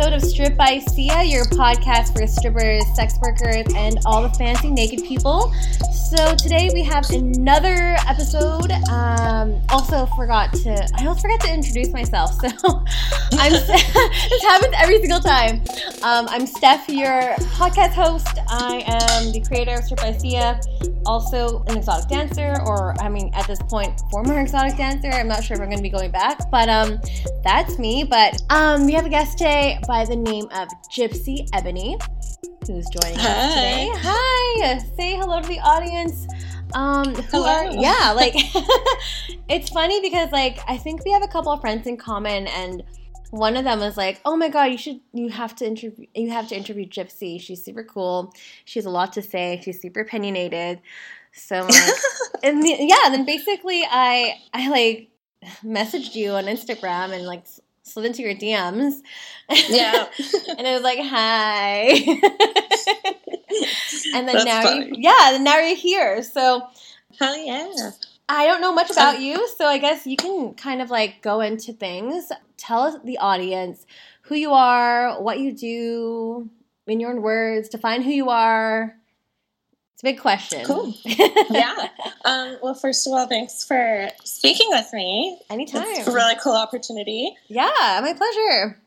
episode of Strip by Sia, your podcast for strippers, sex workers, and all the fancy naked people. So today we have another episode. Um, also forgot to, I almost forgot to introduce myself. So I'm, this happens every single time. Um, I'm Steph, your podcast host. I am the creator of Strip by Sia, also an exotic dancer, or I mean, at this point, former exotic dancer. I'm not sure if I'm going to be going back, but um, that's me. But um, we have a guest today by the name of Gypsy Ebony, who's joining Hi. us today. Hi, say hello to the audience. Um, who Hello. are yeah, like it's funny because like I think we have a couple of friends in common, and one of them was like, "Oh my god, you should you have to interview you have to interview Gypsy. She's super cool. She has a lot to say. She's super opinionated." So like, and the, yeah, then basically I I like messaged you on Instagram and like slid into your DMs. Yeah. and it was like, "Hi." and then That's now you funny. yeah, then now you're here. So Hell yeah. I don't know much about you, so I guess you can kind of like go into things. Tell the audience who you are, what you do, in your own words, define who you are. It's a big question. Cool. Yeah. Um, well, first of all, thanks for speaking with me. Anytime. It's a really cool opportunity. Yeah, my pleasure.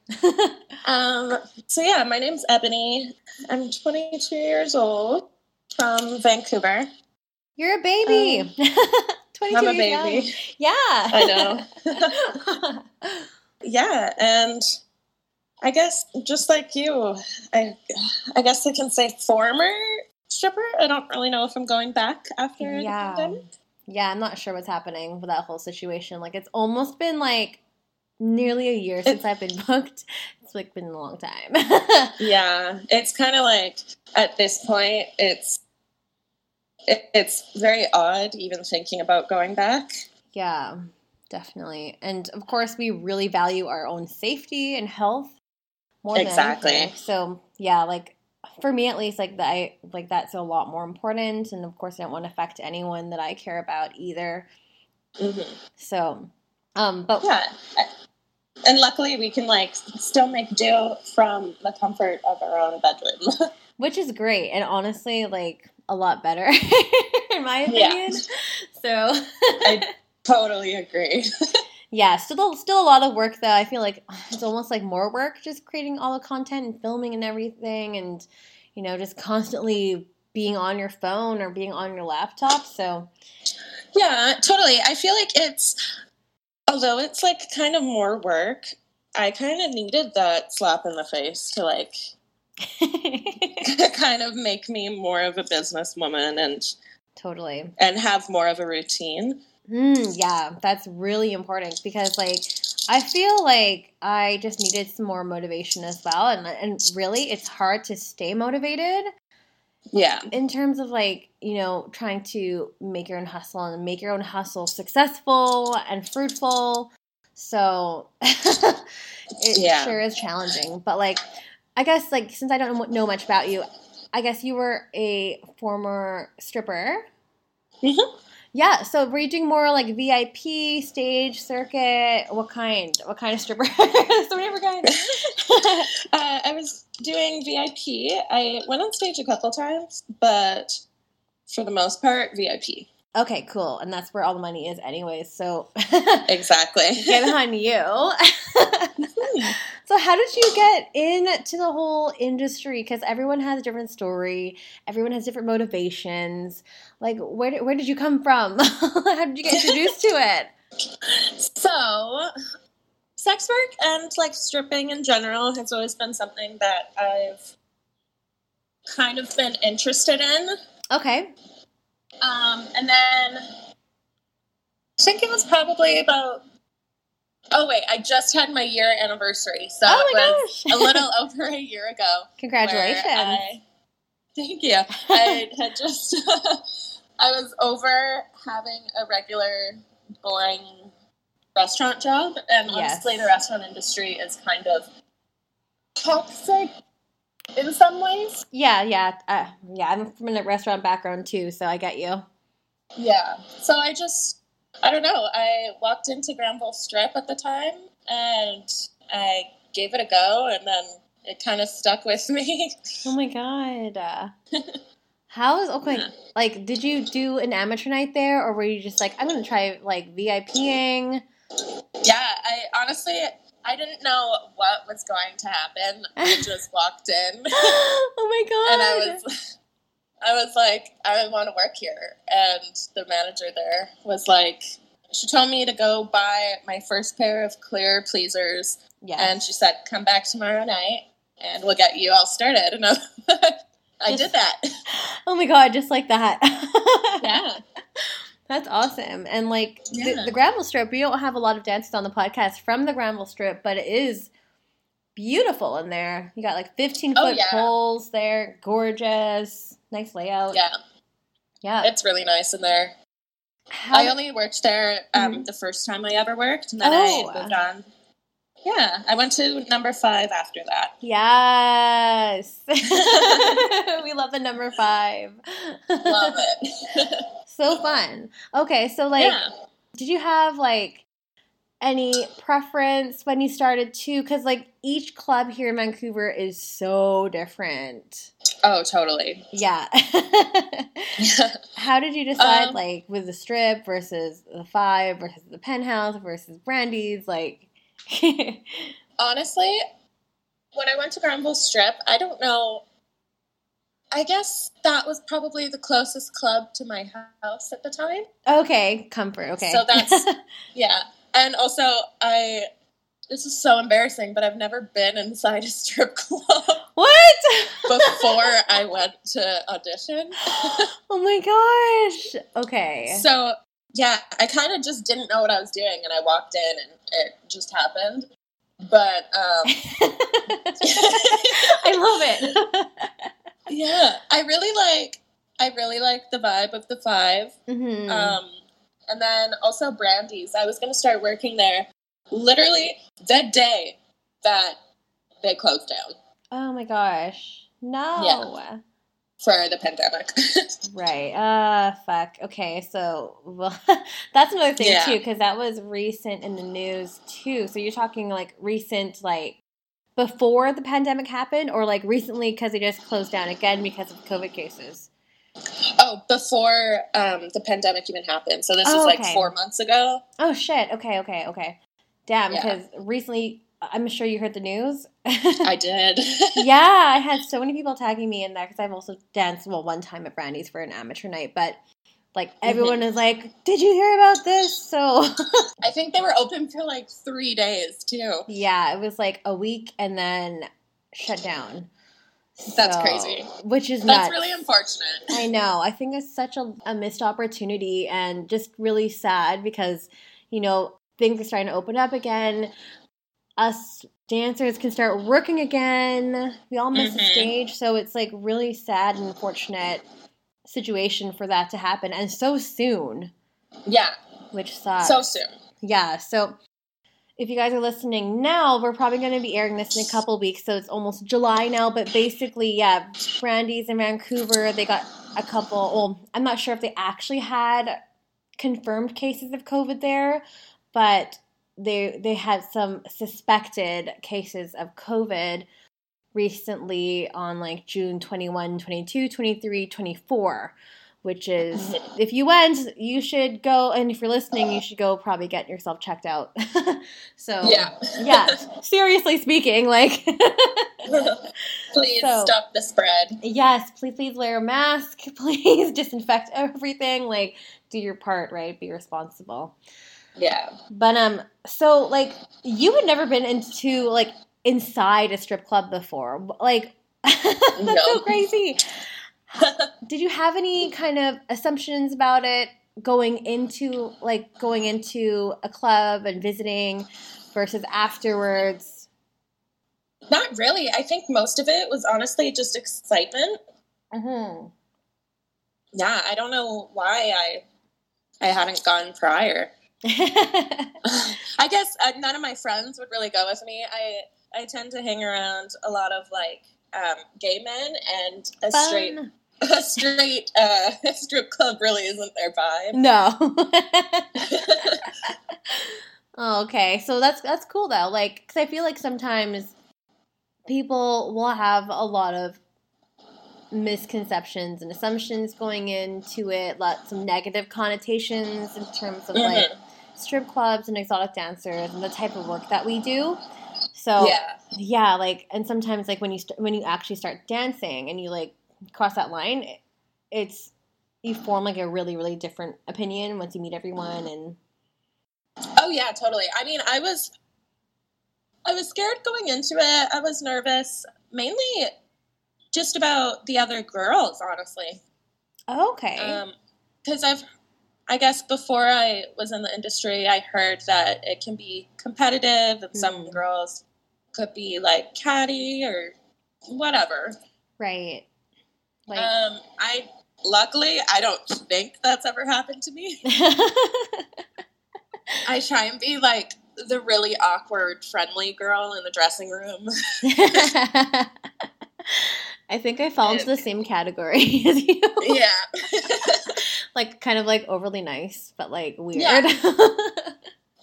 Um, so, yeah, my name's Ebony. I'm 22 years old from Vancouver. You're a baby. 22 I'm a years young. baby. Yeah. I know. Yeah, and I guess just like you, I, I guess I can say former stripper. I don't really know if I'm going back after Yeah. the pandemic. yeah, I'm not sure what's happening with that whole situation. Like, it's almost been like nearly a year since I've been booked. It's like been a long time. Yeah, it's kind of like at this point, it's it, it's very odd even thinking about going back. yeah, definitely. And of course, we really value our own safety and health more Exactly. than anything. So, yeah, like for me at least, like that, I like that's a lot more important. And of course, I don't want to affect anyone that I care about either. hmm So, um, but Yeah, and luckily we can like still make do from the comfort of our own bedroom. which is great and honestly like a lot better in my Yeah. opinion so I totally agree. Yeah still still a lot of work though i feel like it's almost like more work just creating all the content and filming and everything and you know just constantly being on your phone or being on your laptop so Yeah, totally. I feel like it's although it's like kind of more work. I kind of needed that slap in the face to like kind of make me more of a businesswoman and totally and have more of a routine. Mm, yeah, that's really important because like I feel like I just needed some more motivation as well, and and really it's hard to stay motivated Yeah. in terms of like you know trying to make your own hustle and make your own hustle successful and fruitful. So it Yeah. sure is challenging, but like I guess like since I don't know much about you, I guess you were a former stripper. Mhm. Yeah, so were you doing more like VIP stage circuit? What kind? What kind of stripper? so different kinds. Uh, I was doing VIP. I went on stage a couple times, but for the most part, VIP. Okay, cool, and that's where all the money is, anyways. So Exactly. get behind you. so how did you get into the whole industry? Because everyone has a different story. Everyone has different motivations. Like, where did, where did you come from? how did you get introduced to it? So, sex work and like stripping in general has always been something that I've kind of been interested in. Okay. Um, and then I think it was probably about. Oh wait, I just had my year anniversary, so Oh it was gosh. a little over a year ago. Congratulations. I- thank you. I had just I was over having a regular boring restaurant job, and honestly, Yes. the restaurant industry is kind of toxic in some ways. yeah, yeah, uh, yeah. I'm from a restaurant background too, so I get you. Yeah. So I just, I don't know. I walked into Granville Strip at the time, and I gave it a go, and then it kind of stuck with me. Oh my god. Uh, how is okay? Yeah. Like, did you do an amateur night there, or were you just like, I'm gonna try like VIPing? Yeah, I honestly I didn't know what was going to happen. I just walked in oh my god. and I was I was like, I want to work here. And the manager there was like she told me to go buy my first pair of clear pleasers yeah. and she said, Come back tomorrow night and we'll get you all started and I, I Just- did that. oh my god, just like that. Yeah. That's awesome. And like Yeah. the, the Granville Strip, we don't have a lot of dances on the podcast from the Granville Strip, but it is beautiful in there. You got like 15 Oh, foot yeah. poles there, gorgeous, nice layout. Yeah. Yeah. It's really nice in there. How- I only worked there um, Mhm. the first time I ever worked, and then Oh. I moved on. Yeah, I went to number five after that. Yes. we love the number five. Love it. so fun. Okay, so like, yeah. did you have like any preference when you started to? Because like each club here in Vancouver is so different. Oh, totally. Yeah. How did you decide, Um, like, with the strip versus the five versus the penthouse versus Brandy's? Like, Honestly, when I went to Granville Strip, I don't know. I guess that was probably the closest club to my house at the time. okay, comfort. Okay. So that's- Yeah. And also, I. This is so embarrassing, but I've never been inside a strip club what? before I went to audition. oh my gosh. Okay. So yeah, I kind of just didn't know what I was doing, and I walked in, and it just happened. But um, I love it. Yeah, I really like. I really like the vibe of the five, Mhm. um, and then also Brandy's. I was gonna start working there, literally the day that they closed down oh my gosh. No. Yeah. for the pandemic. Right. Uh fuck. Okay, so well that's another thing Yeah. too cuz that was recent in the news too. So you're talking like recent like before the pandemic happened or like recently cuz they just closed down again because of covid cases. oh, before um, the pandemic even happened. So this Oh, is like okay. four months ago. Oh shit. Okay, okay, okay. Damn, Yeah. cuz recently I'm sure you heard the news. I did. yeah, I had so many people tagging me in there because I've also danced well one time at Brandy's for an amateur night, but like everyone is like, "Did you hear about this?" So I think they were open for like three days too. yeah, it was like a week and then shut down. That's So- crazy. Which is That's nuts. really unfortunate. I know. I think it's such a, a missed opportunity and just really sad because, you know, things are starting to open up again. Us dancers can start working again. We all miss the Mhm. stage. So it's like really sad and unfortunate situation for that to happen and so soon, Yeah, which sucks. so soon. Yeah, so if you guys are listening now, we're probably going to be airing this in a couple weeks, so it's almost July now. But basically, yeah, Brandy's in Vancouver, they got a couple. Well, I'm not sure if they actually had confirmed cases of COVID there, but they they had some suspected cases of COVID recently on like June 21, 22, 23, 24 which is if you went, you should go, and if you're listening, you should go probably get yourself checked out. so Yeah. yeah. Seriously speaking, like Please So- stop the spread. yes, please please wear a mask, please disinfect everything, like do your part, right? Be responsible. Yeah. But um, so like you had never been into like inside a strip club before, like that's No. so crazy. Did you have any kind of assumptions about it going into like going into a club and visiting versus afterwards? Not really. I think most of it was honestly just excitement. hmm Yeah, I don't know why I I hadn't gone prior. I guess uh, none of my friends would really go with me. I I tend to hang around a lot of like um, gay men, and a straight a straight uh, strip club really isn't their vibe. No. Oh, okay. So that's that's cool though. Like, because I feel like sometimes people will have a lot of misconceptions and assumptions going into it, lots of negative connotations in terms of like Mhm. strip clubs and exotic dancers and the type of work that we do. So Yeah. yeah, like and sometimes like when you st- when you actually start dancing and you like cross that line, it- it's you form like a really really different opinion once you meet everyone and Oh yeah, totally. I mean, I was I was scared going into it. I was nervous, mainly just about the other girls, honestly. okay. Um cuz I've I guess before I was in the industry, I heard that it can be competitive and some Mm. girls could be like catty or whatever. right. Like Um I luckily I don't think that's ever happened to me. I try and be like the really awkward, friendly girl in the dressing room. I think I fall into the same category as you. yeah. like kind of like overly nice, but like weird. Yeah.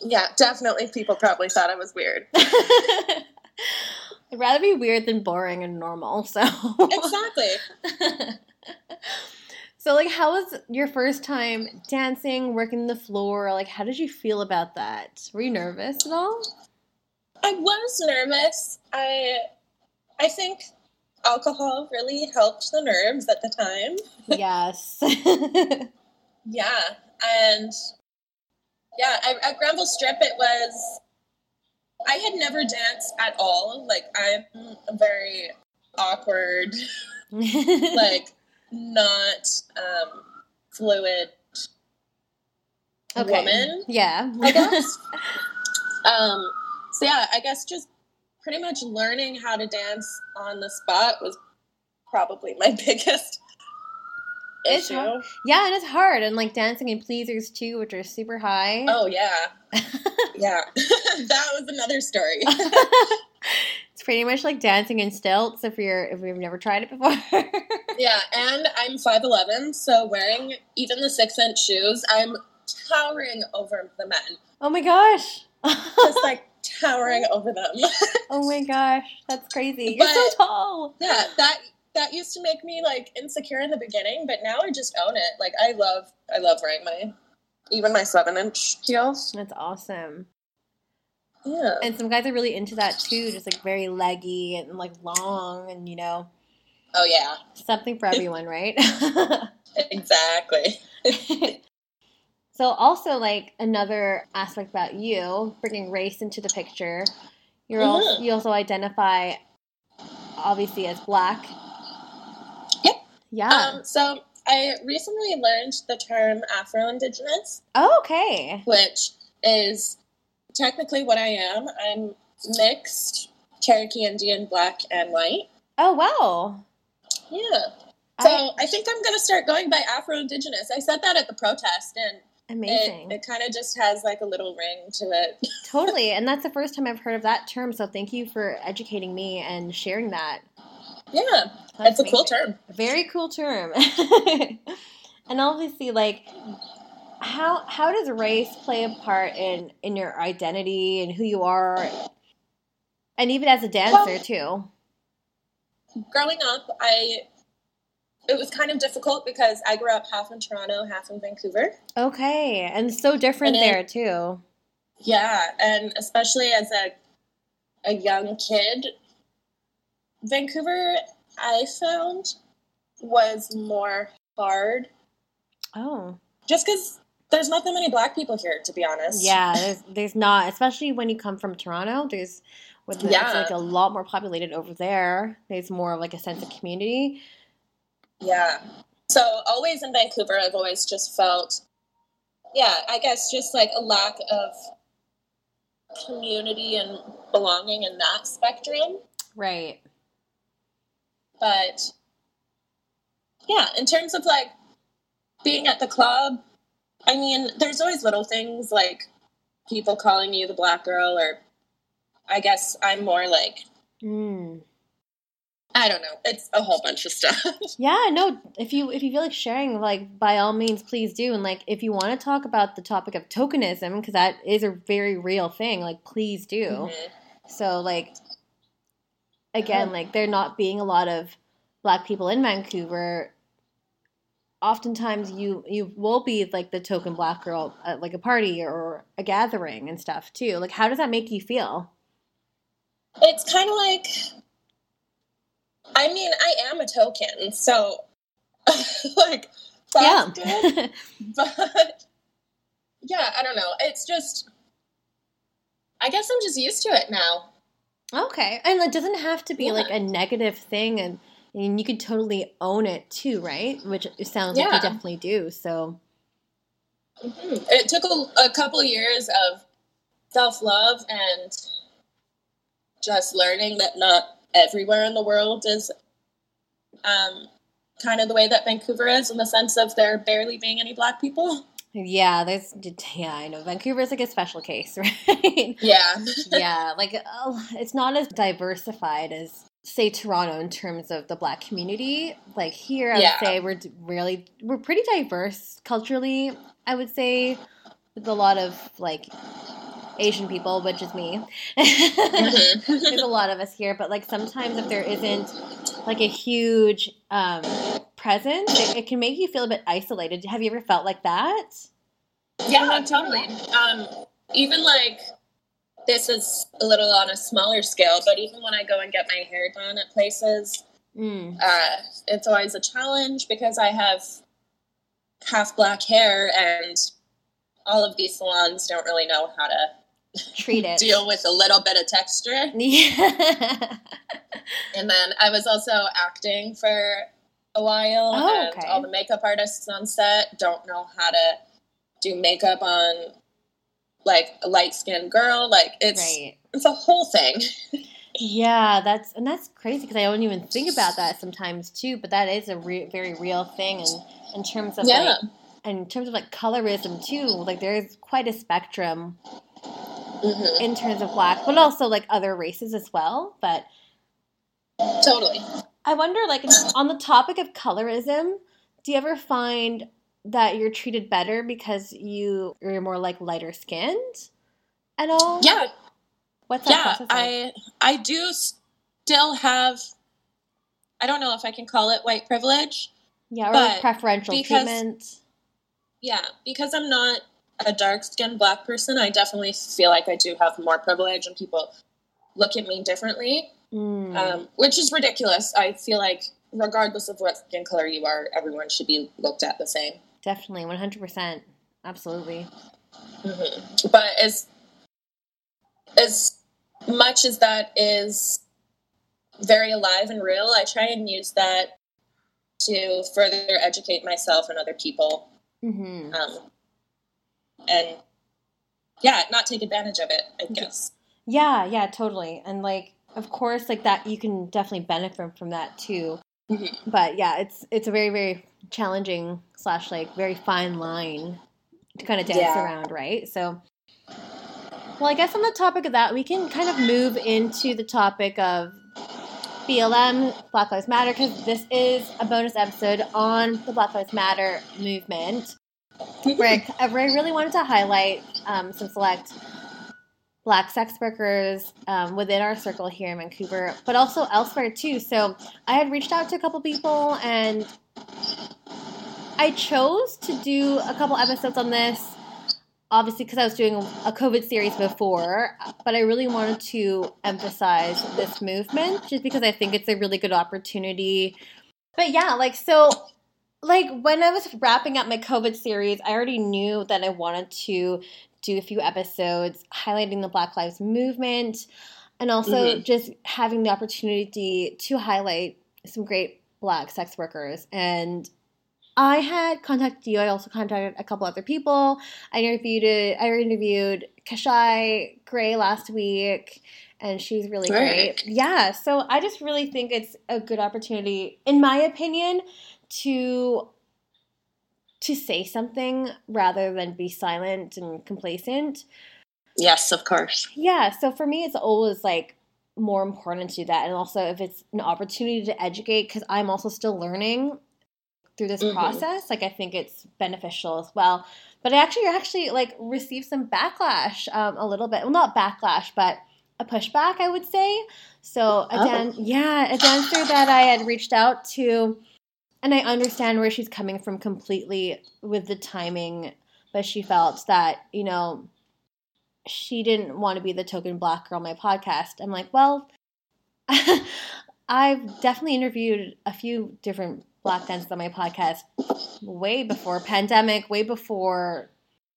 Yeah, definitely people probably thought I was weird. I'd rather be weird than boring and normal. So Exactly. So like how was your first time dancing, working the floor? Like how did you feel about that? Were you nervous at all? I was nervous. I I think alcohol really helped the nerves at the time. yes. Yeah. And yeah, I, at Granville Strip it was I had never danced at all. Like I'm very awkward like not um, fluid woman, Yeah. I guess. um, so yeah, I guess just pretty much learning how to dance on the spot was probably my biggest It's issue. hard. yeah, and it's hard. And like dancing in pleasers too, which are super high. Oh yeah, yeah. that was another story. it's pretty much like dancing in stilts if you're if you've never tried it before. yeah, and I'm five eleven, so wearing even the six inch shoes, I'm towering over the men, oh my gosh. just like towering over them. oh my gosh, that's crazy. You're so tall. yeah, that that used to make me like insecure in the beginning, but now I just own it. Like I love I love wearing my even my seven inch heels. That's awesome. Yeah. And some guys are really into that too, just like very leggy and like long and you know, Oh yeah. something for everyone, right? Exactly. so also like another aspect about you, bringing race into the picture, you're also Mhm. you also identify obviously as black. Yep. Yeah. Um so I recently learned the term Afro Indigenous, oh, okay. which is technically what I am. I'm mixed Cherokee Indian, black and white. Oh wow. Yeah. So I- I, think I'm gonna start going by Afro Indigenous. I said that at the protest and amazing. it, it kind of just has like a little ring to it. Totally. And that's the first time I've heard of that term. So thank you for educating me and sharing that. Yeah. That's It's a cool term. Very cool term. and obviously, like, how how does race play a part in in your identity and who you are, and even as a dancer too? growing up, I it was kind of difficult because I grew up half in Toronto, half in Vancouver. Okay, and so different And there too. Yeah, and especially as a a young kid, Vancouver I found was more hard Oh, just cuz there's not that many black people here to be honest. yeah. There's there's not, especially when you come from Toronto. There's with the, it's Yeah. like a lot more populated over there. There's more of like a sense of community. Yeah. So always in Vancouver I've always just felt yeah, I guess just like a lack of community and belonging in that spectrum. Right. But yeah, in terms of like being at the club, I mean, there's always little things like people calling you the black girl, or I guess I'm more like Mm. I don't know. It's a whole bunch of stuff. yeah, no. If you if you feel like sharing, like by all means, please do. And like if you want to talk about the topic of tokenism, because that is a very real thing, like please do. Mm-hmm. So like again, like there not being a lot of black people in Vancouver. Oftentimes, you you will be like the token black girl at like a party or a gathering and stuff too. Like, how does that make you feel? It's kind of like I mean, I am a token, so like yeah. Good, but yeah, I don't know. It's just I guess I'm just used to it now. Okay. And it doesn't have to be yeah. like a negative thing and and you could totally own it too, right? Which it sounds yeah. like you definitely do. So mm-hmm. it took a, a couple years of self love and just learning that not everywhere in the world is um, kind of the way that Vancouver is in the sense of there barely being any black people. Yeah, there's yeah, I know Vancouver is like a special case, right? Yeah, yeah, like oh, it's not as diversified as say Toronto in terms of the black community. Like here, I yeah. would say we're really we're pretty diverse culturally. I would say with a lot of like Asian people, which is me. mm-hmm. There's a lot of us here, but like sometimes if there isn't like a huge um, presence, it, it, can make you feel a bit isolated. Have you ever felt like that? Yeah, totally. Um, even like this is a little on a smaller scale, but even when I go and get my hair done at places, mm. uh, it's always a challenge because I have half black hair and all of these salons don't really know how to treat it deal with a little bit of texture yeah and then i was also acting for a while oh, and okay. all the makeup artists on set don't know how to do makeup on like a light skinned girl like it's right. it's a whole thing yeah that's and that's crazy because i don't even think about that sometimes too but that is a re- very real thing and in terms of yeah. like in terms of like colorism too like there's quite a spectrum mm-hmm. in terms of black, but also like other races as well. But totally. I wonder, like, on the topic of colorism, do you ever find that you're treated better because you you're more like lighter skinned at all? Yeah. What's that yeah, like? I I do still have. I don't know if I can call it white privilege. Yeah, or like preferential because, treatment. Yeah, because I'm not a dark skinned black person, I definitely feel like I do have more privilege and people look at me differently, mm. um, which is ridiculous. I feel like, regardless of what skin color you are, everyone should be looked at the same. Definitely, 100%. Absolutely. Mm-hmm. But as, as much as that is very alive and real, I try and use that to further educate myself and other people. Mm-hmm. Um, and yeah, not take advantage of it, I guess. Yeah, yeah, totally. And like, of course, like that, you can definitely benefit from that too. Mm-hmm. But yeah, it's it's a very very challenging slash like very fine line to kind of dance yeah. around, right? So, well, I guess on the topic of that, we can kind of move into the topic of BLM, Black Lives Matter, because this is a bonus episode on the Black Lives Matter movement. Rick, I really wanted to highlight um, some select black sex workers um, within our circle here in Vancouver, but also elsewhere too. So I had reached out to a couple people and I chose to do a couple episodes on this, obviously because I was doing a COVID series before, but I really wanted to emphasize this movement just because I think it's a really good opportunity. But yeah, like, so like when I was wrapping up my COVID series, I already knew that I wanted to do a few episodes highlighting the Black Lives Movement and also mm-hmm. just having the opportunity to highlight some great black sex workers. And I had contacted you. I also contacted a couple other people. I interviewed it. I interviewed Kashai Gray last week, and she's really right. great. Yeah, so I just really think it's a good opportunity, in my opinion, to to say something rather than be silent and complacent. Yes, of course. Yeah, so for me it's always like more important to do that. And also, if it's an opportunity to educate, because I'm also still learning through this mm-hmm. process, like I think it's beneficial as well. But I actually actually like received some backlash um, a little bit. Well, not backlash, but a pushback, I would say. So a oh. yeah, a dancer that I had reached out to, and I understand where she's coming from completely with the timing, but she felt that you know she didn't want to be the token black girl on my podcast. I'm like, well, I've definitely interviewed a few different black dancers on my podcast way before pandemic, way before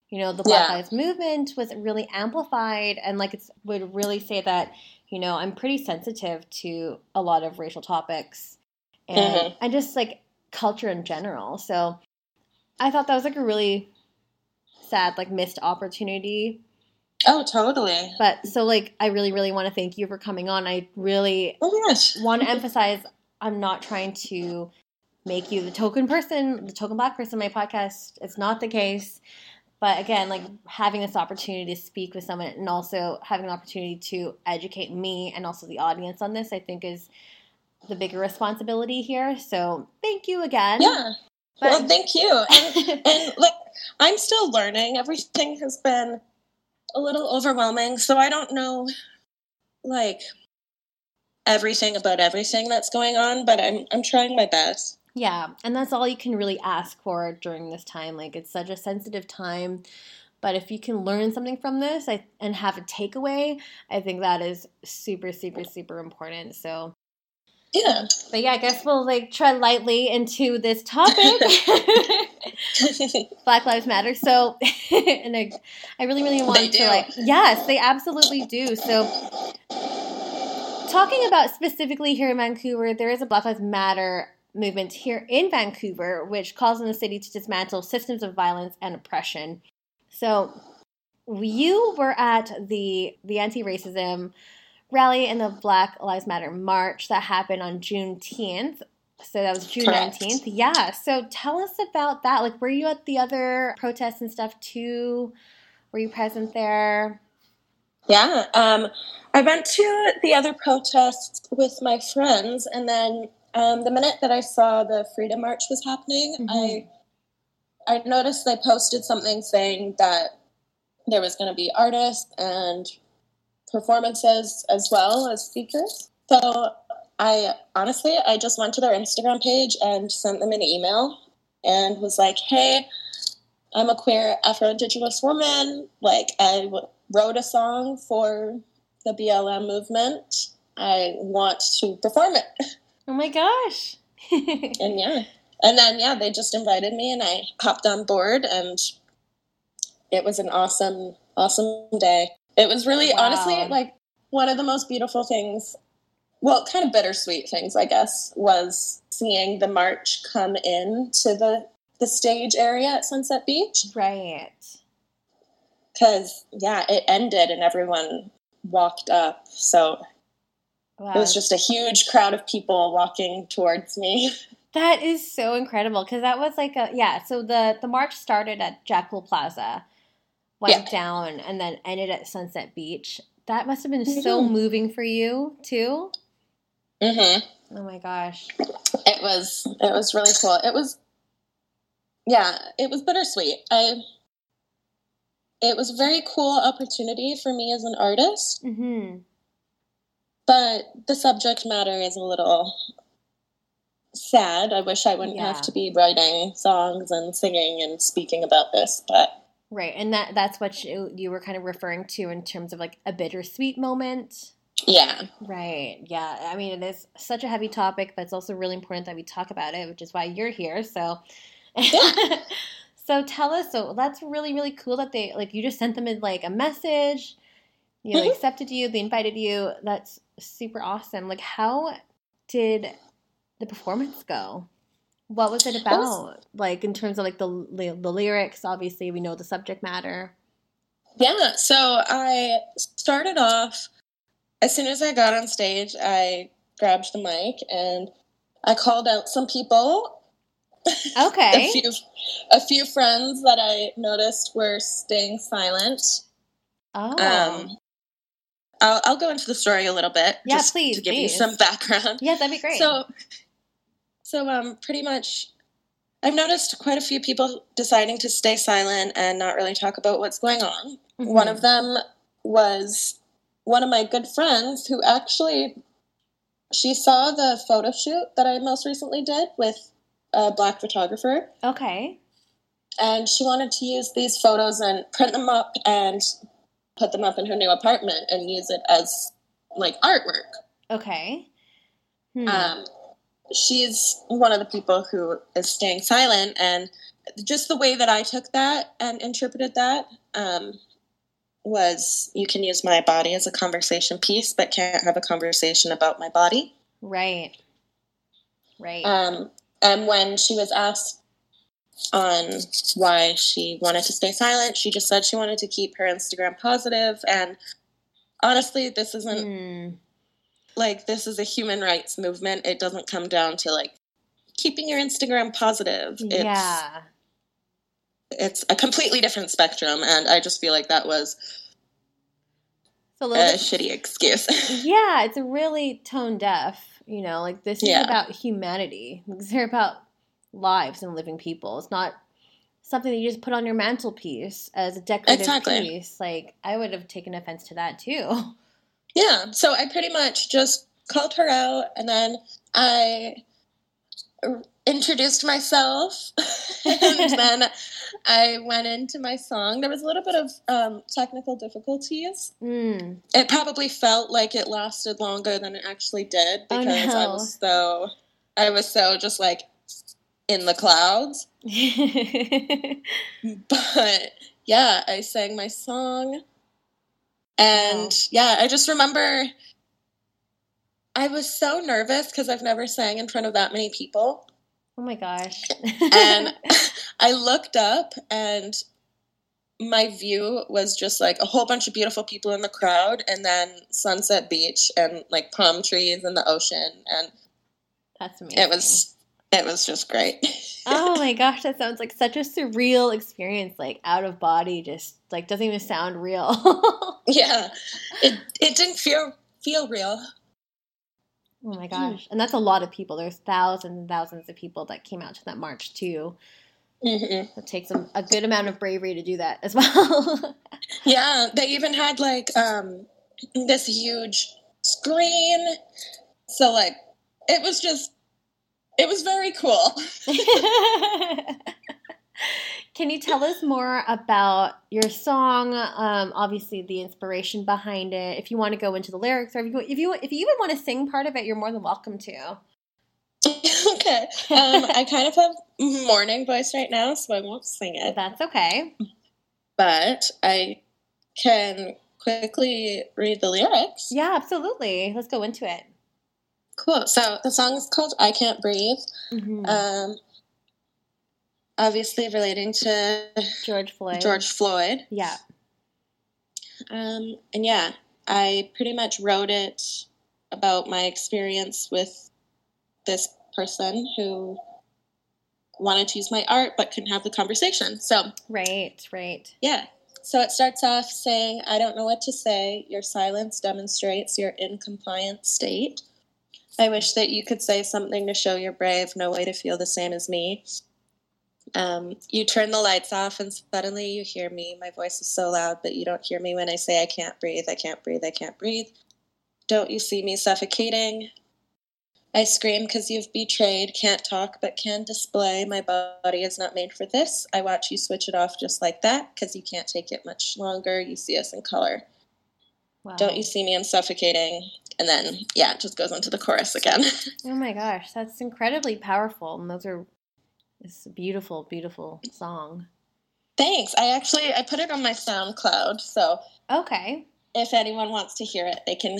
you know the Black yeah. Lives Movement was really amplified, and like it's would really say that you know I'm pretty sensitive to a lot of racial topics and mm-hmm. and just like culture in general. So I thought that was like a really sad like missed opportunity Oh, totally. But so, like, I really, really want to thank you for coming on. I really oh, yes. want to emphasize I'm not trying to make you the token person, the token black person in my podcast. It's not the case. But again, like having this opportunity to speak with someone and also having an opportunity to educate me and also the audience on this, I think is the bigger responsibility here. So thank you again. Yeah. But, well, thank you. And, and like, I'm still learning. Everything has been a little overwhelming. So I don't know, like, everything about everything that's going on, but I'm I'm trying my best. Yeah, and that's all you can really ask for during this time. Like it's such a sensitive time, but if you can learn something from this I, and have a takeaway, I think that is super super super important. So yeah. But yeah, I guess we'll like tread lightly into this topic. Black Lives Matter. So, and I, I really, really want to like, yes, they absolutely do. So, talking about specifically here in Vancouver, there is a Black Lives Matter movement here in Vancouver, which calls on the city to dismantle systems of violence and oppression. So, you were at the the anti-racism rally and the Black Lives Matter march that happened on Juneteenth. So that was June Correct. 19th. Yeah. So tell us about that. Like, were you at the other protests and stuff too? Were you present there? Yeah. Um, I went to the other protests with my friends, and then um, the minute that I saw the Freedom March was happening, mm-hmm. I I noticed they posted something saying that there was going to be artists and performances as well as speakers. So I honestly, I just went to their Instagram page and sent them an email and was like, hey, I'm a queer Afro Indigenous woman. Like, I w- wrote a song for the BLM movement. I want to perform it. Oh my gosh. and yeah. And then, yeah, they just invited me and I hopped on board and it was an awesome, awesome day. It was really, wow. honestly, like one of the most beautiful things well, kind of bittersweet things, I guess, was seeing the march come in to the the stage area at Sunset Beach. Right. Because yeah, it ended and everyone walked up. So wow. it was just a huge crowd of people walking towards me. That is so incredible because that was like a yeah. So the the march started at Jack Plaza, went yeah. down, and then ended at Sunset Beach. That must have been mm-hmm. so moving for you too. Mm-hmm. Oh my gosh. It was it was really cool. It was yeah, it was bittersweet. I it was a very cool opportunity for me as an artist. Mm-hmm. But the subject matter is a little sad. I wish I wouldn't yeah. have to be writing songs and singing and speaking about this, but right, and that that's what you, you were kind of referring to in terms of like a bittersweet moment. Yeah. Right. Yeah. I mean, it is such a heavy topic, but it's also really important that we talk about it, which is why you're here. So, yeah. so tell us. So that's really, really cool that they like you just sent them in like a message. You know, mm-hmm. accepted you. They invited you. That's super awesome. Like, how did the performance go? What was it about? Was, like in terms of like the, the the lyrics. Obviously, we know the subject matter. Yeah. So I started off as soon as I got on stage, I grabbed the mic and I called out some people. Okay. a few a few friends that I noticed were staying silent. Oh. Um, I'll, I'll go into the story a little bit. Yeah, just please, To give please. you some background. Yeah, that'd be great. So, so um, pretty much, I've noticed quite a few people deciding to stay silent and not really talk about what's going on. Mhm. One of them was one of my good friends who actually she saw the photo shoot that I most recently did with a black photographer, Okay. and she wanted to use these photos and print them up and put them up in her new apartment and use it as like artwork. Okay. Hmm. Um, she's one of the people who is staying silent, and just the way that I took that and interpreted that um, was you can use my body as a conversation piece, but can't have a conversation about my body. right. Right. Um, and when she was asked on why she wanted to stay silent, she just said she wanted to keep her Instagram positive. And honestly, this isn't Hmm. like this is a human rights movement. It doesn't come down to like keeping your Instagram positive. It's, yeah. it's a completely different spectrum, and I just feel like that was a a little bit shitty excuse. yeah, it's really tone deaf. You know, like this is Yeah. about humanity. They're about lives and living people. It's not something that you just put on your mantelpiece as a decorative Exactly. piece. Like I would have taken offense to that too. yeah, so I pretty much just called her out, and then I introduced myself, and then I went into my song. There was a little bit of um, technical difficulties. Mm. It probably felt like it lasted longer than it actually did Oh, because I was so I was so just like in the clouds. But yeah, I sang my song. And Wow. yeah, I just remember I was so nervous because I've never sang in front of that many people. oh my gosh. And I looked up and my view was just like a whole bunch of beautiful people in the crowd and then Sunset Beach and like palm trees and the ocean and That's amazing. it was it was just great. oh my gosh, that sounds like such a surreal experience, like out of body, just like doesn't even sound real. yeah. It it didn't feel feel real. Oh my gosh. And that's a lot of people. There's thousands and thousands of people that came out to that march too. hmm It takes a, a good amount of bravery to do that as well. Yeah, they even had like um this huge screen. So like it was just it was very cool. Can you tell us more about your song? Um, obviously, the inspiration behind it. If you want to go into the lyrics, or if you if you if you even want to sing part of it, you're more than welcome to. okay. Um I kind of have morning voice right now, so I won't sing it. That's okay. But I can quickly read the lyrics. Yeah, absolutely. Let's go into it. Cool. So the song is called I Can't Breathe. Mhm. Um obviously relating to George Floyd. George Floyd. Yeah. Um, and yeah, I pretty much wrote it about my experience with this person who wanted to use my art but couldn't have the conversation. So, Right. Right. yeah. So it starts off saying, I don't know what to say. Your silence demonstrates your incompliant state. I wish that you could say something to show you're brave. No way to feel the same as me. Um, you turn the lights off and suddenly you hear me. My voice is so loud, but you don't hear me when I say I can't breathe, I can't breathe, I can't breathe. Don't you see me suffocating? I scream because you've betrayed, can't talk but can display. My body is not made for this. I watch you switch it off just like that because you can't take it much longer. You see us in color. Wow. Don't you see me? I'm suffocating. And then, yeah, it just goes into the chorus again. Oh my gosh, that's incredibly powerful. And those are it's a beautiful, beautiful song. Thanks. I actually I put it on my SoundCloud, so Okay. if anyone wants to hear it, they can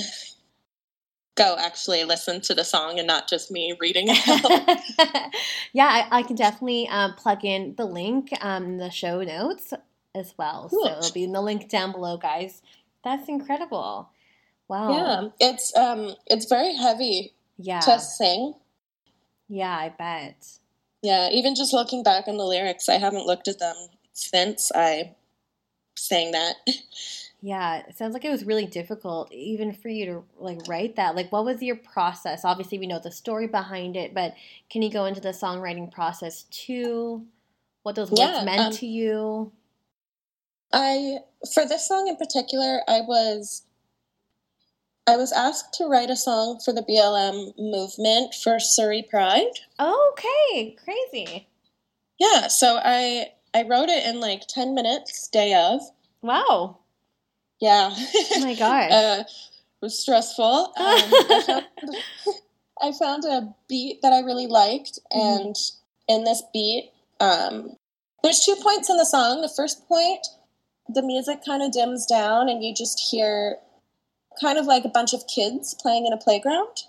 go actually listen to the song and not just me reading it. yeah, I, I can definitely um, plug in the link um, in the show notes as well. Cool. So it'll be in the link down below, guys. That's incredible. Wow. yeah, it's um it's very heavy Yeah. to sing. Yeah, I bet. Yeah, even just looking back on the lyrics, I haven't looked at them since I sang that. Yeah, it sounds like it was really difficult even for you to like write that. Like what was your process? Obviously we know the story behind it, but can you go into the songwriting process too? What those words Yeah, meant um, to you? I for this song in particular, I was I was asked to write a song for the BLM movement for Surrey Pride. Okay, crazy. Yeah, so I I wrote it in like 10 minutes day of. Wow. Yeah. Oh my god. uh, it was stressful. Um, I, found, I found a beat that I really liked, Mm-hmm. and in this beat, um, there's two points in the song. The first point, the music kind of dims down, and you just hear kind of like a bunch of kids playing in a playground.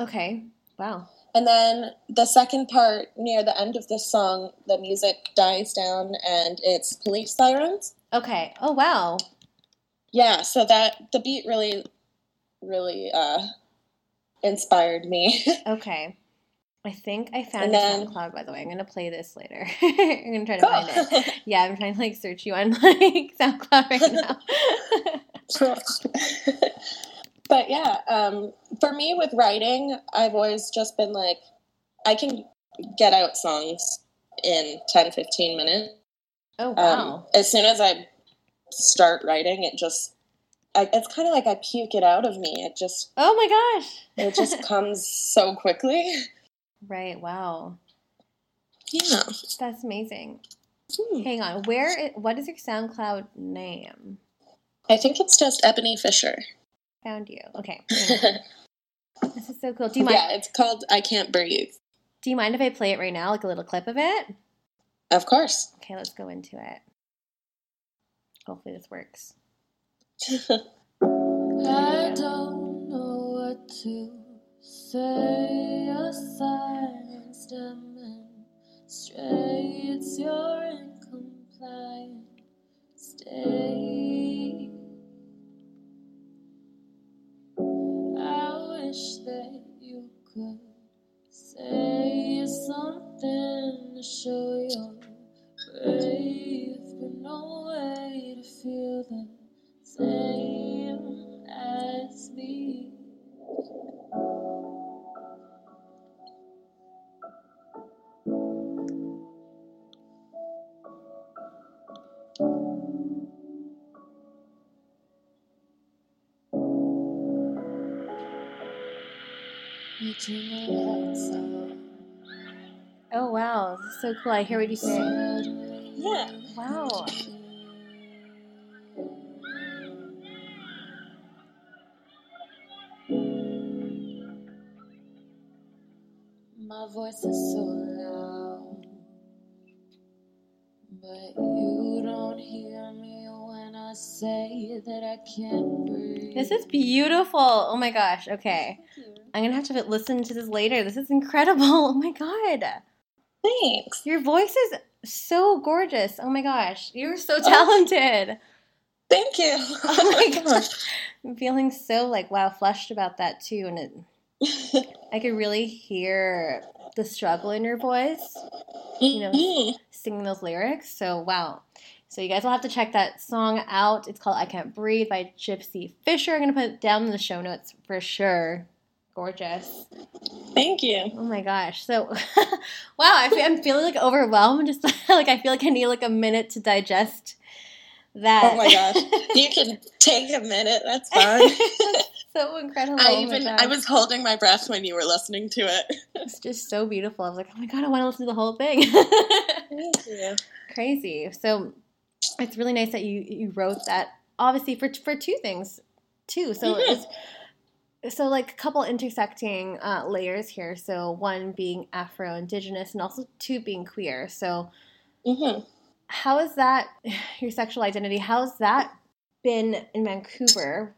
okay. Wow. And then the second part, near the end of this song, the music dies down and it's police sirens. Okay. Oh wow. Yeah, so that the beat really, really uh, inspired me. Okay. I think I found And your SoundCloud by the way. I'm gonna play this later. I'm gonna try to find it. Yeah, I'm trying to like search you on like SoundCloud right now. but yeah, um, for me with writing, I've always just been like, I can get out songs in 10, 15 minutes. oh Um, wow. as soon as I start writing, it just, I, it's kind of like I puke it out of me. It just, oh my gosh. it just comes so quickly. Right. Wow. Yeah. That's amazing. Hmm. Hang on. Where? What is your SoundCloud name? I think it's just Eboni Fisher. Found you. Okay. This is so cool. Do you mind? Yeah, it's called I Can't Breathe. Do you mind if I play it right now, like a little clip of it? Of course. Okay, let's go into it. Hopefully this works. I don't know what to say. Your silence demonstrates your incompliant state. I wish that you could say something to show you're brave, but no way to feel the same Oh wow, this is so cool. I hear what you say. Yeah. Wow. My voice is so loud, but you don't hear me when I say that I can't breathe. This is beautiful. Oh my gosh. Okay. I'm gonna have to listen to this later. This is incredible. Oh my god. Thanks. Your voice is so gorgeous. Oh my gosh. You're so talented. Thank you. Oh my gosh. I'm feeling so like wow flushed about that too. And it I could really hear the struggle in your voice You know, Mhm. singing those lyrics. So wow. So you guys will have to check that song out. It's called I Can't Breathe by Gypsy Fisher. I'm gonna put it down in the show notes for sure. Gorgeous. Thank you. Oh my gosh. So wow, I feel, I'm feeling like overwhelmed. Just like I feel like I need like a minute to digest that. Oh my gosh. You can take a minute. That's fine. so incredible. I Oh even. I was holding my breath when you were listening to it. It's just so beautiful. I was like, oh my god, I want to listen to the whole thing. Thank you. Crazy. So it's really nice that you you wrote that. Obviously for for two things, too. So Mhm. it's so like a couple intersecting uh, layers here. So one being Afro Indigenous, and also two being queer. So hmm how is that your sexual identity? How's that been in Vancouver,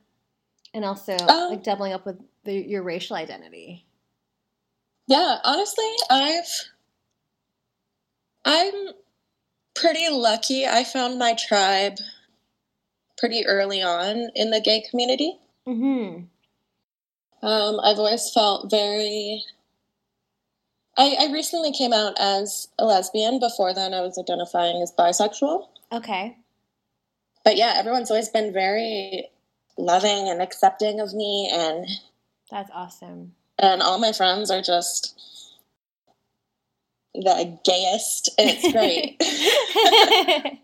and also Um, like doubling up with the, your racial identity? Yeah, honestly, I've I'm pretty lucky. I found my tribe pretty early on in the gay community. Mm-hmm. Um, I've always felt very. I, I recently came out as a lesbian. Before then, I was identifying as bisexual. Okay. but yeah, everyone's always been very loving and accepting of me and That's awesome. and all my friends are just the gayest. It's great.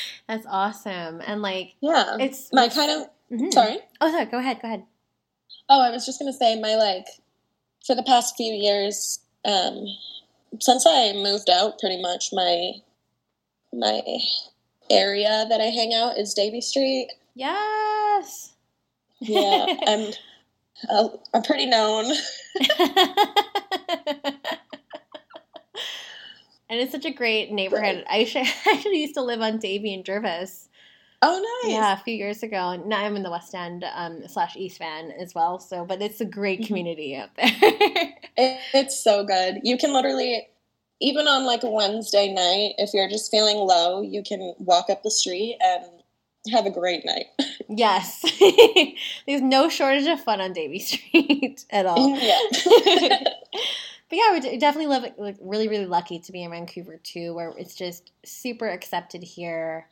That's awesome. And like yeah. it's my kind of Mhm. sorry. Oh, sorry. Go ahead. Go ahead. Oh, I was just gonna say my like for the past few years, um, since I moved out, pretty much my my area that I hang out is Davie Street. Yes. Yeah, I'm uh, I'm pretty known. and it's such a great neighborhood. I actually, I actually used to live on Davie and Jervis. Oh, nice. Yeah, a few years ago. And now I'm in the West End um, slash East Van as well. So, but it's a great community out there. It, it's so good. You can literally, even on like a Wednesday night, if you're just feeling low, you can walk up the street and have a great night. yes, there's no shortage of fun on Davie Street at all. yeah. But yeah, d- definitely live, like really, really lucky to be in Vancouver too, where it's just super accepted here.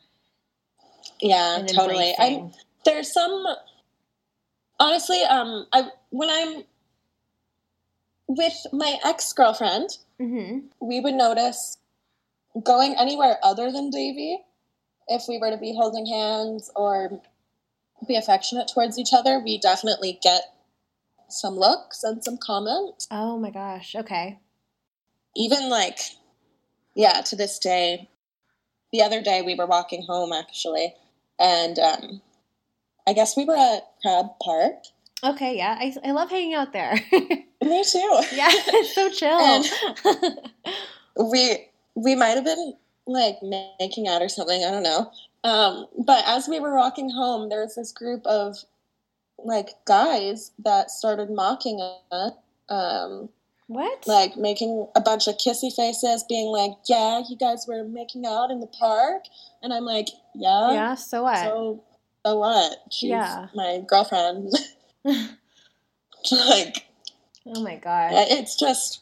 Yeah, totally. I'm there's some honestly um i when i'm with my ex-girlfriend Mhm. we would notice going anywhere other than davie if we were to be holding hands or be affectionate towards each other we definitely get some looks and some comments Oh my gosh. Okay. even like yeah to this day the other day we were walking home actually and um i guess we were at crab park Okay. Yeah, I, I love hanging out there. me too yeah, it's so chill. we we might have been like making out or something i don't know um but as we were walking home there was this group of like guys that started mocking us um what? like making a bunch of kissy faces being like yeah you guys were making out in the park and i'm like yeah, yeah. So what? so so what she's Yeah. my girlfriend like oh my god, it's just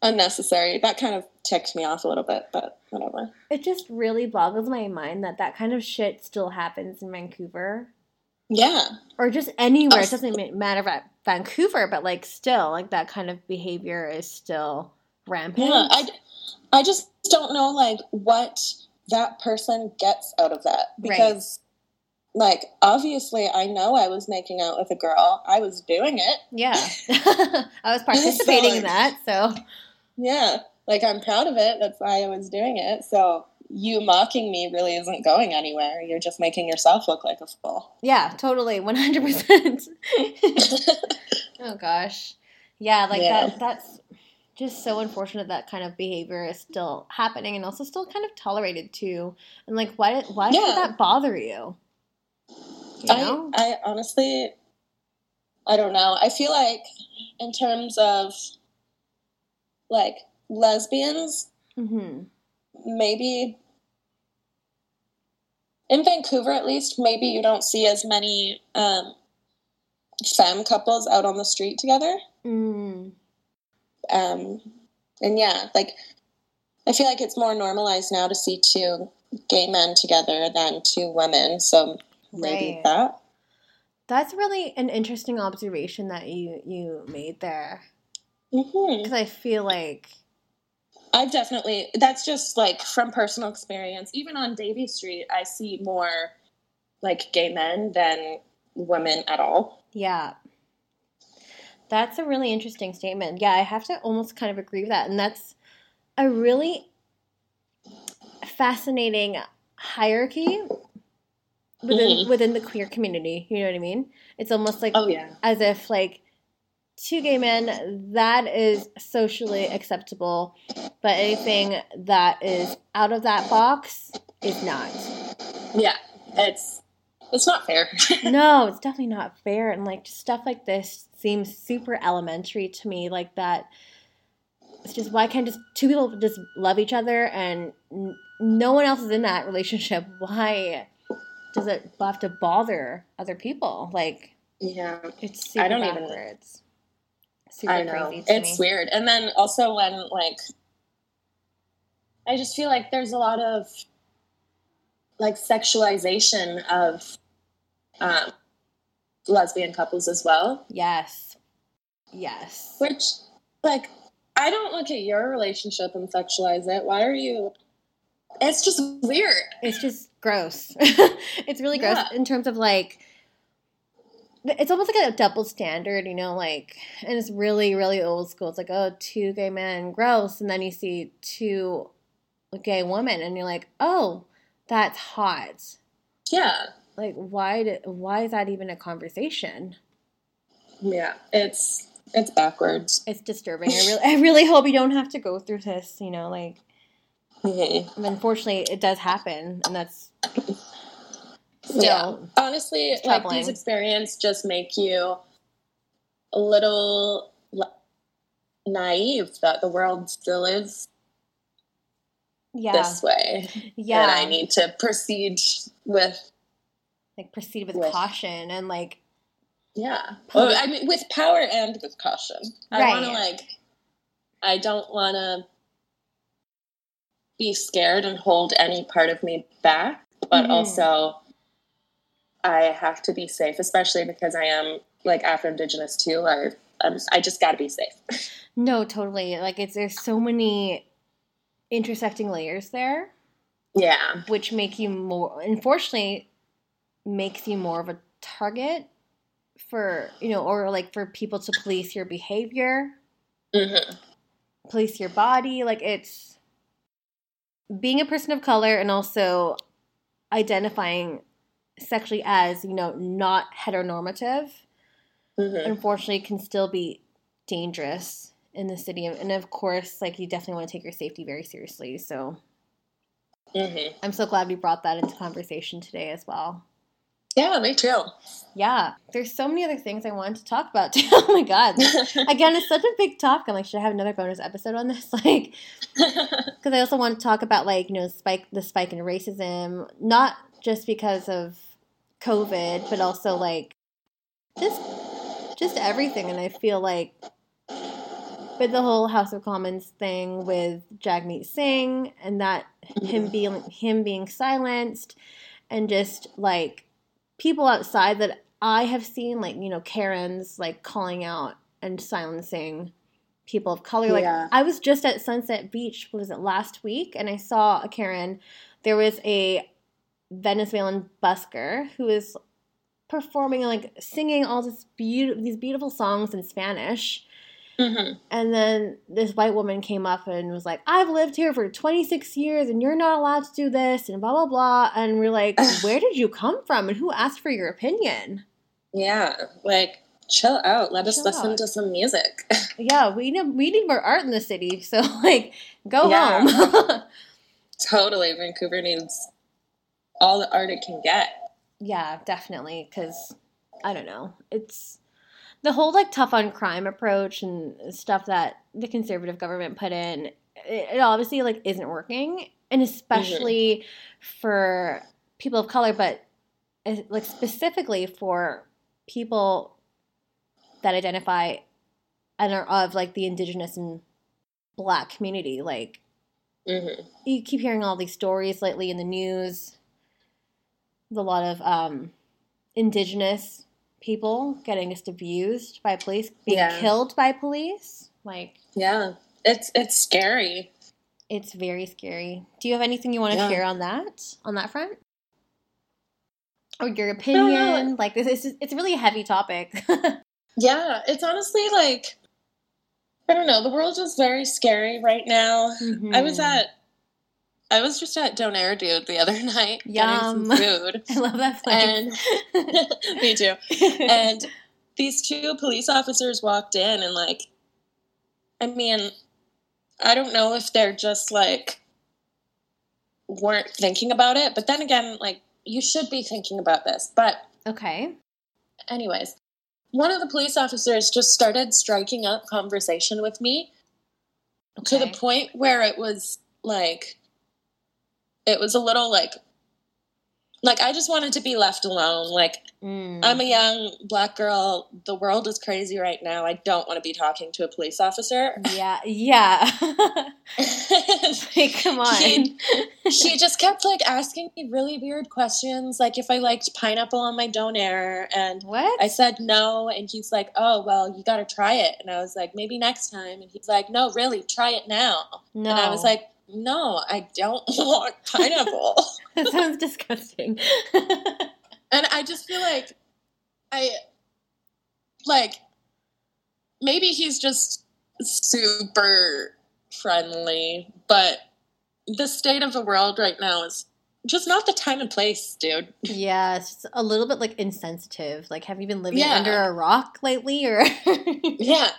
unnecessary that kind of ticked me off a little bit but whatever It just really boggles my mind that that kind of shit still happens in Vancouver yeah or just anywhere. It doesn't ma- matter about Vancouver, but like still, like that kind of behavior is still rampant. Yeah, I, I just don't know like what that person gets out of that Right. because like obviously I know I was making out with a girl. I was doing it. yeah, I was participating in that. So Yeah. Like I'm proud of it. That's why I was doing it. So you mocking me really isn't going anywhere. You're just making yourself look like a fool. yeah, totally, one hundred percent. Oh gosh, yeah, like Yeah. that. That's just so unfortunate that kind of behavior is still happening and also still kind of tolerated too. And like, why? Why Yeah. should that bother you? You know? I, I honestly, I don't know. I feel like, in terms of like lesbians, mm-hmm. maybe in Vancouver at least, maybe you don't see as many um, femme couples out on the street together. Mm. Um, and yeah, like I feel like it's more normalized now to see two gay men together than two women. So maybe Right. that. That's really an interesting observation that you you made there because I feel like I've definitely, that's just like from personal experience. Even on Davie Street, I see more like gay men than women at all. yeah, that's a really interesting statement. Yeah, I have to almost kind of agree with that, and that's a really fascinating hierarchy within Mhm. within the queer community. You know what I mean? It's almost like Oh, yeah. as if like two gay men that is socially acceptable, but anything that is out of that box is not. Yeah. It's, it's not fair. no, it's definitely not fair. And like stuff like this seems super elementary to me. Like that, it's just why can't just two people just love each other and n- no one else is in that relationship? Why does it have to bother other people? Like yeah. it's super I don't even- Super I know. crazy to It's me. weird. And then also when like I just feel like there's a lot of like sexualization of um, lesbian couples as well. Yes. Yes. Which, like, I don't look at your relationship and sexualize it. Why are you? It's just weird. It's just gross. it's really gross Yeah. in terms of like it's almost like a double standard, you know, like and it's really, really old school. It's like, oh, two gay men, gross, and then you see two gay woman and you're like, oh, that's hot. Yeah, Like why did, why is that even a conversation? yeah. It's it's backwards. It's disturbing. I really I really hope you don't have to go through this, you know, like Mhm. unfortunately it does happen and that's still Yeah. Honestly, like these experiences just make you a little naive that the world still is yeah. this way, yeah. and I need to proceed with like proceed with With- caution and like yeah. Well, I mean, with power and with caution. Right. I want to like. I don't want to be scared and hold any part of me back, but Mhm. also I have to be safe, especially because I am like Afro Indigenous too. I I'm, I just got to be safe. no totally like it's there's so many intersecting layers there yeah. which make you more unfortunately makes you more of a target for you know or like for people to police your behavior. Hmm police your body. Like it's being a person of color and also identifying sexually as you know not heteronormative hmm unfortunately can still be dangerous in the city and of course like you definitely want to take your safety very seriously so hmm i'm so glad we brought that into conversation today as well. Yeah, me too. yeah there's so many other things i wanted to talk about too oh my god. Again it's such a big topic i'm like should i have another bonus episode on this? Like because i also want to talk about like you know spike the spike in racism not just because of covid but also like just just everything and i feel like with the whole house of commons thing with jagmeet singh and that him being him being silenced and just like people outside that i have seen like you know karens like calling out and silencing people of color. Like Yeah. i was just at sunset beach what was it last week? And i saw a karen. There was a venezuelan busker who was performing like singing all this beautiful these beautiful songs in spanish hmm and then this white woman came up and was like, I've lived here for 26 years and you're not allowed to do this and blah, blah, blah. And we're like, where did you come from and who asked for your opinion? Yeah, like chill out. Let us Chill listen out. to some music. Yeah, we need, we need more art in the city. So, like, go Yeah. home. totally, Vancouver needs all the art it can get. yeah, definitely. Because, I don't know. It's the whole, like, tough on crime approach and stuff that the conservative government put in. It, it obviously, like, isn't working. And especially for people of color, but like specifically for people that identify and are of like the indigenous and black community. Like hmm you keep hearing all these stories lately in the news. A lot of um, indigenous people getting just abused by police, being Yeah. killed by police. Like Yeah, it's it's scary. it's very scary. Do you have anything you want to Yeah. share on that? On that front? Or your don't know. opinion? Like this is it's really a heavy topic. Yeah, it's honestly like I don't know. The world is very scary right now. I was Mhm. at I was just at Donair Dude the other night Yum. getting some food. I love that place. And me too. And these two police officers walked in and like I mean, I don't know if they're just like weren't thinking about it, but then again, like you should be thinking about this. But okay. anyways, one of the police officers just started striking up conversation with me to the point where it was like it was a little like like I just wanted to be left alone. Like Mm. I'm a young black girl. The world is crazy right now. I don't want to be talking to a police officer. yeah, yeah. like, come on. He- he just kept like asking me really weird questions, like if I liked pineapple on my donair, and what? I said no, and he's like, "Oh, well, you got to try it." And I was like, "Maybe next time." And he's like, "No, really, try it now." no. And I was like, "No, I don't want pineapple." that sounds disgusting. and I just feel like I like maybe he's just super friendly, but the state of the world right now is just not the time and place, dude. yeah, it's just a little bit like insensitive. Like, have you been living Yeah. under a rock lately, or Yeah.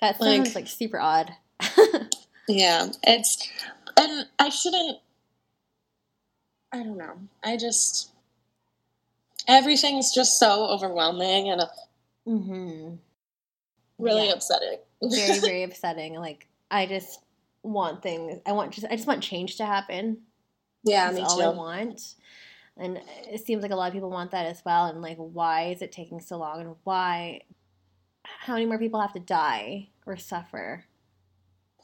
that sounds Like- like super odd. Yeah. It's and I shouldn't I don't know. I just everything's just so overwhelming and uh, hmm really Yeah. upsetting. Very, very upsetting. Like, I just want things. I want just. I just want change to happen. yeah, That's me all I too. want. And it seems like a lot of people want that as well. And like, why is it taking so long? And why? How many more people have to die or suffer?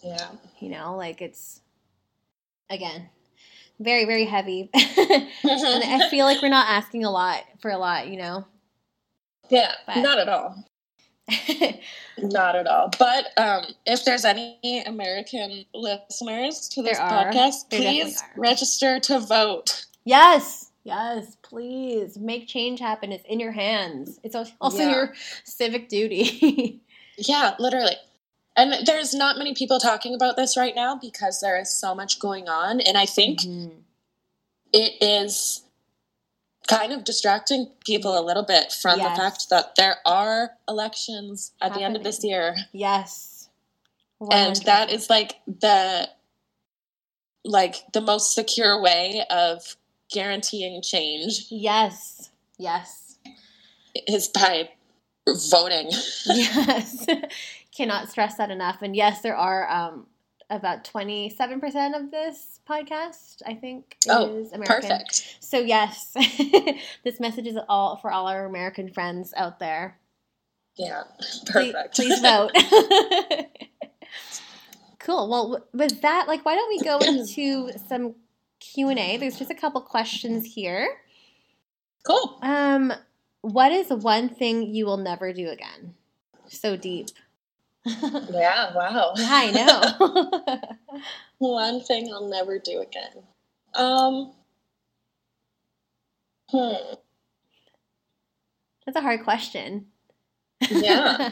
Yeah. You know, like it's again very, very heavy. and I feel like we're not asking a lot for a lot. You know. yeah, But- not at all. Not at all. But um, if there's any American listeners to this podcast, There please register to vote. yes. Yes, please make change happen. It's in your hands. It's also Yeah. your civic duty. Yeah, literally. And there's not many people talking about this right now because there is so much going on. And I think Mhm. it is kind of distracting people a little bit from Yes. the fact that there are elections at the end of this year. Yes. And that 100%. is like the like the most secure way of guaranteeing change Yes. Yes. is by voting. Yes. Cannot stress that enough. And yes, there are um, about 27% of this podcast, I think, Oh, is American. Perfect. So, yes, this message is all for all our American friends out there. Yeah. Perfect. Please, vote. cool. Well, with that, like, why don't we go into some Q&A? There's just a couple questions here. cool. Um, what is one thing you will never do again? So deep. Yeah, wow. Yeah, I know. One thing I'll never do again. Um hmm. That's a hard question. Yeah.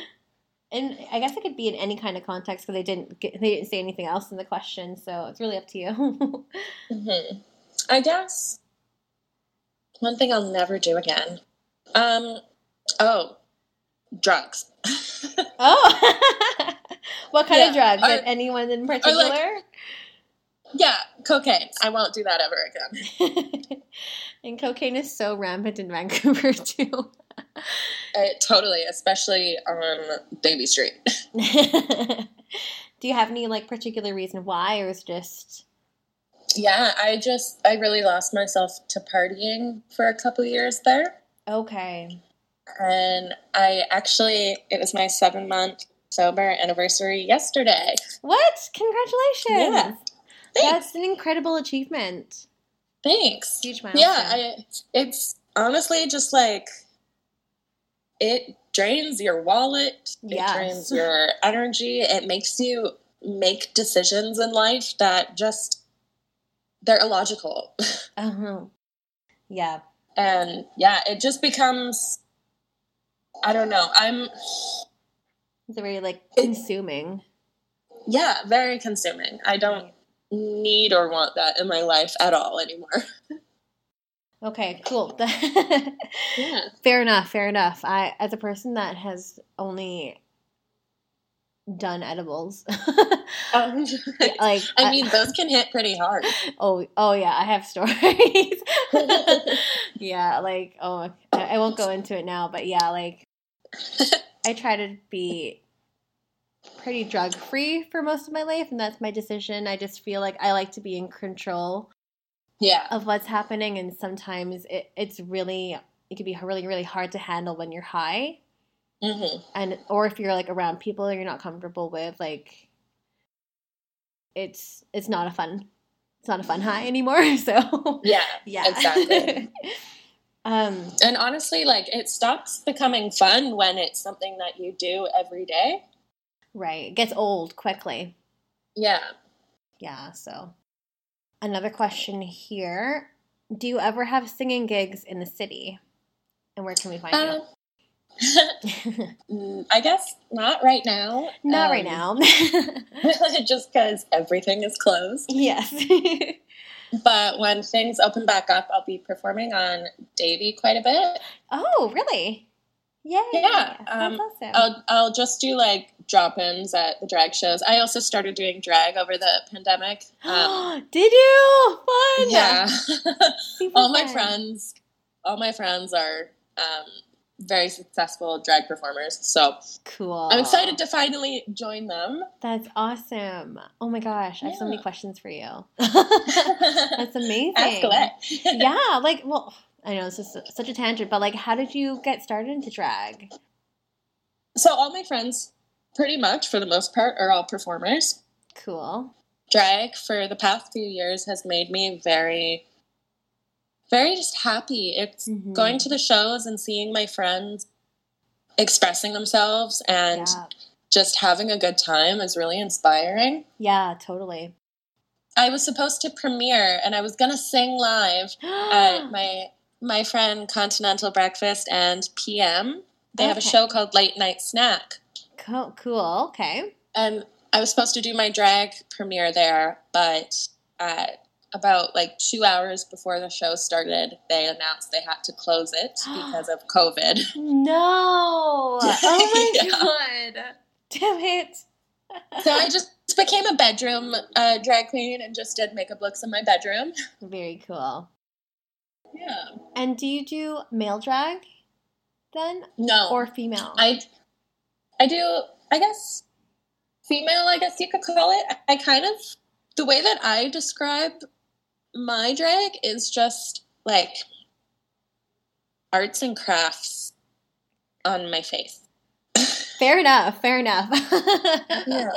and I guess it could be in any kind of context because they didn't get, they didn't say anything else in the question, so it's really up to you. hmm I guess one thing I'll never do again. Um oh, drugs. oh, what kind of drugs? or- Anyone in particular? yeah, cocaine. I won't do that ever again. and cocaine is so rampant in Vancouver too. Uh, totally, especially on Davie Street. Do you have any like particular reason why, or is just Yeah, I just I really lost myself to partying for a couple years there. okay? And I actually it was my 7 month sober anniversary yesterday. What? Congratulations! Yeah. That's an incredible achievement. Thanks. Huge milestone. Yeah, I, it's honestly just like it drains your wallet. It drains your energy. It makes you make decisions in life that just they're illogical. Uh-huh. Yeah. and yeah, it just becomes I don't know. I'm It's very like consuming. yeah, very consuming. I don't need or want that in my life at all anymore. Okay, cool. Yeah. fair enough, fair enough. I as a person that has only done edibles. Um, like I mean, those can hit pretty hard. Oh, oh yeah, I have stories. yeah, like oh, I, I won't go into it now, but yeah, like I try to be pretty drug free for most of my life, and that's my decision. I just feel like I like to be in control Yeah. of what's happening and sometimes it, it's really it can be really really hard to handle when you're high hmm and or if you're like around people that you're not comfortable with like it's it's not a fun it's not a fun high anymore so Yeah. yeah Exactly. um And honestly, like it stops becoming fun when it's something that you do every day. right it gets old quickly Yeah. yeah so another question here do you ever have singing gigs in the city and where can we find Um, you mm, I guess not right now. not right Um, now just because everything is closed. yes But when things open back up, I'll be performing on Davie quite a bit. oh really yay Yeah, um, awesome I'll I'll just do like drop-ins at the drag shows. I also started doing drag over the pandemic. Um, Did you? Fun. yeah, all my fun. friends, all my friends are um, very successful drag performers. So Cool. I'm excited to finally join them. That's awesome. Oh my gosh, I have so many questions for you. That's amazing. Yeah, like, well, I know this is such a tangent, but like, how did you get started into drag? So all my friends, pretty much for the most part, are all performers. Cool. Drag for the past few years has made me very, very just happy. It's Mhm. going to the shows and seeing my friends expressing themselves and Yeah. just having a good time is really inspiring. Yeah, totally. I was supposed to premiere and I was gonna sing live at my my friend Continental Breakfast and PM. They have a show called Late Night Snack. cool. cool. Okay. And I was supposed to do my drag premiere there, but at about like two hours before the show started, they announced they had to close it because of COVID. No. Oh my Yeah. god. Damn it. So I just became a bedroom uh, drag queen and just did makeup looks in my bedroom. Very cool. Yeah. And do you do male drag then No. or female? I I do I guess female I guess you could call it. I kind of the way that I describe my drag is just like arts and crafts on my face. Fair enough. Fair enough. Yeah.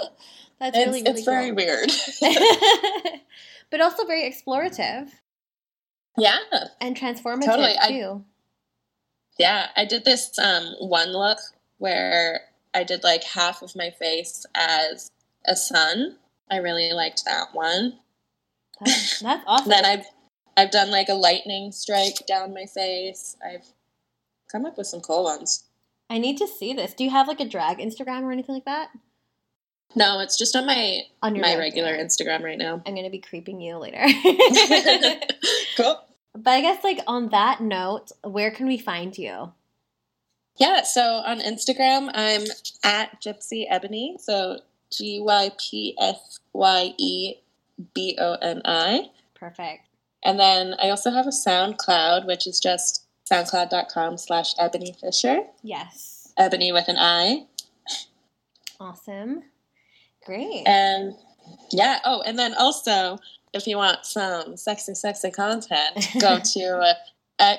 That's It's, really, really it's very weird. but also very explorative yeah. and transformative Totally, I- too. Yeah. I did this um one look where I did like half of my face as a sun. I really liked that one. Oh, that's, that's awesome. Then I've I've done like a lightning strike down my face. I've come up with some cool ones. I need to see this. Do you have like a drag Instagram or anything like that? No, it's just on my On your my regular- regular Instagram right now. I'm gonna be creeping you later. cool. but I guess like on that note, where can we find you? Yeah, so on Instagram I'm at Gypsy Eboni. So G Y P S Y E B O N I. Perfect. And then I also have a SoundCloud, which is just soundcloud.com slash Eboni Fisher. Yes. Eboni with an I. Awesome. Great. And yeah, oh, and then also, if you want some sexy, sexy content, go to uh,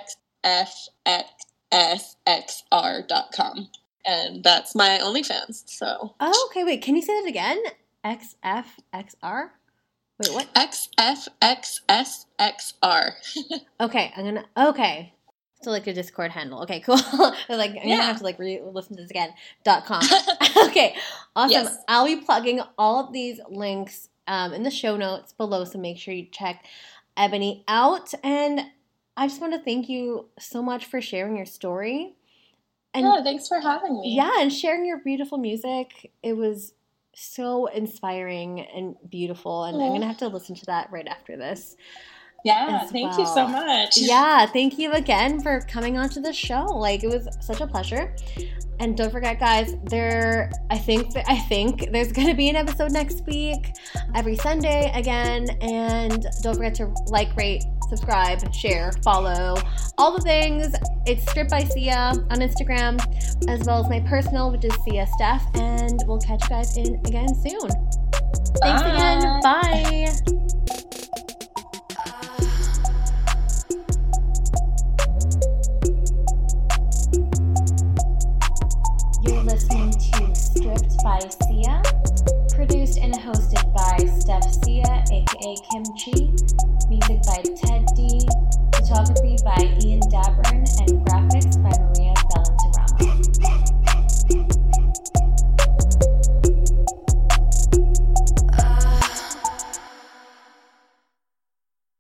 xfxsxr.com. And that's my OnlyFans. So oh, okay. Wait. Can you say that again? XFXR. Wait. What? xfxsxr. Okay. I'm gonna. Okay. So like a Discord handle. Okay. Cool. like I'm gonna have to like re- listen to this again. Dot com. okay, awesome. Yes. I'll be plugging all of these links um, in the show notes below, so make sure you check Eboni out. And I just want to thank you so much for sharing your story. And yeah, thanks for having me. yeah, and sharing your beautiful music. It was so inspiring and beautiful, and I'm gonna have to listen to that right after this. Yeah, thank you so much. Yeah, thank you again for coming onto the show. Like it was such a pleasure. And don't forget, guys, there I think I think there's gonna be an episode next week, every Sunday again. And don't forget to like, rate, subscribe, share, follow, all the things. It's Strip by Sia on Instagram, as well as my personal, which is Sia Steph. And we'll catch you guys in again soon. Thanks again. Bye. Stripped by Sia, produced and hosted by Steph Sia, aka Kimchi, music by Ted D, photography by Ian Dabern, and graphics by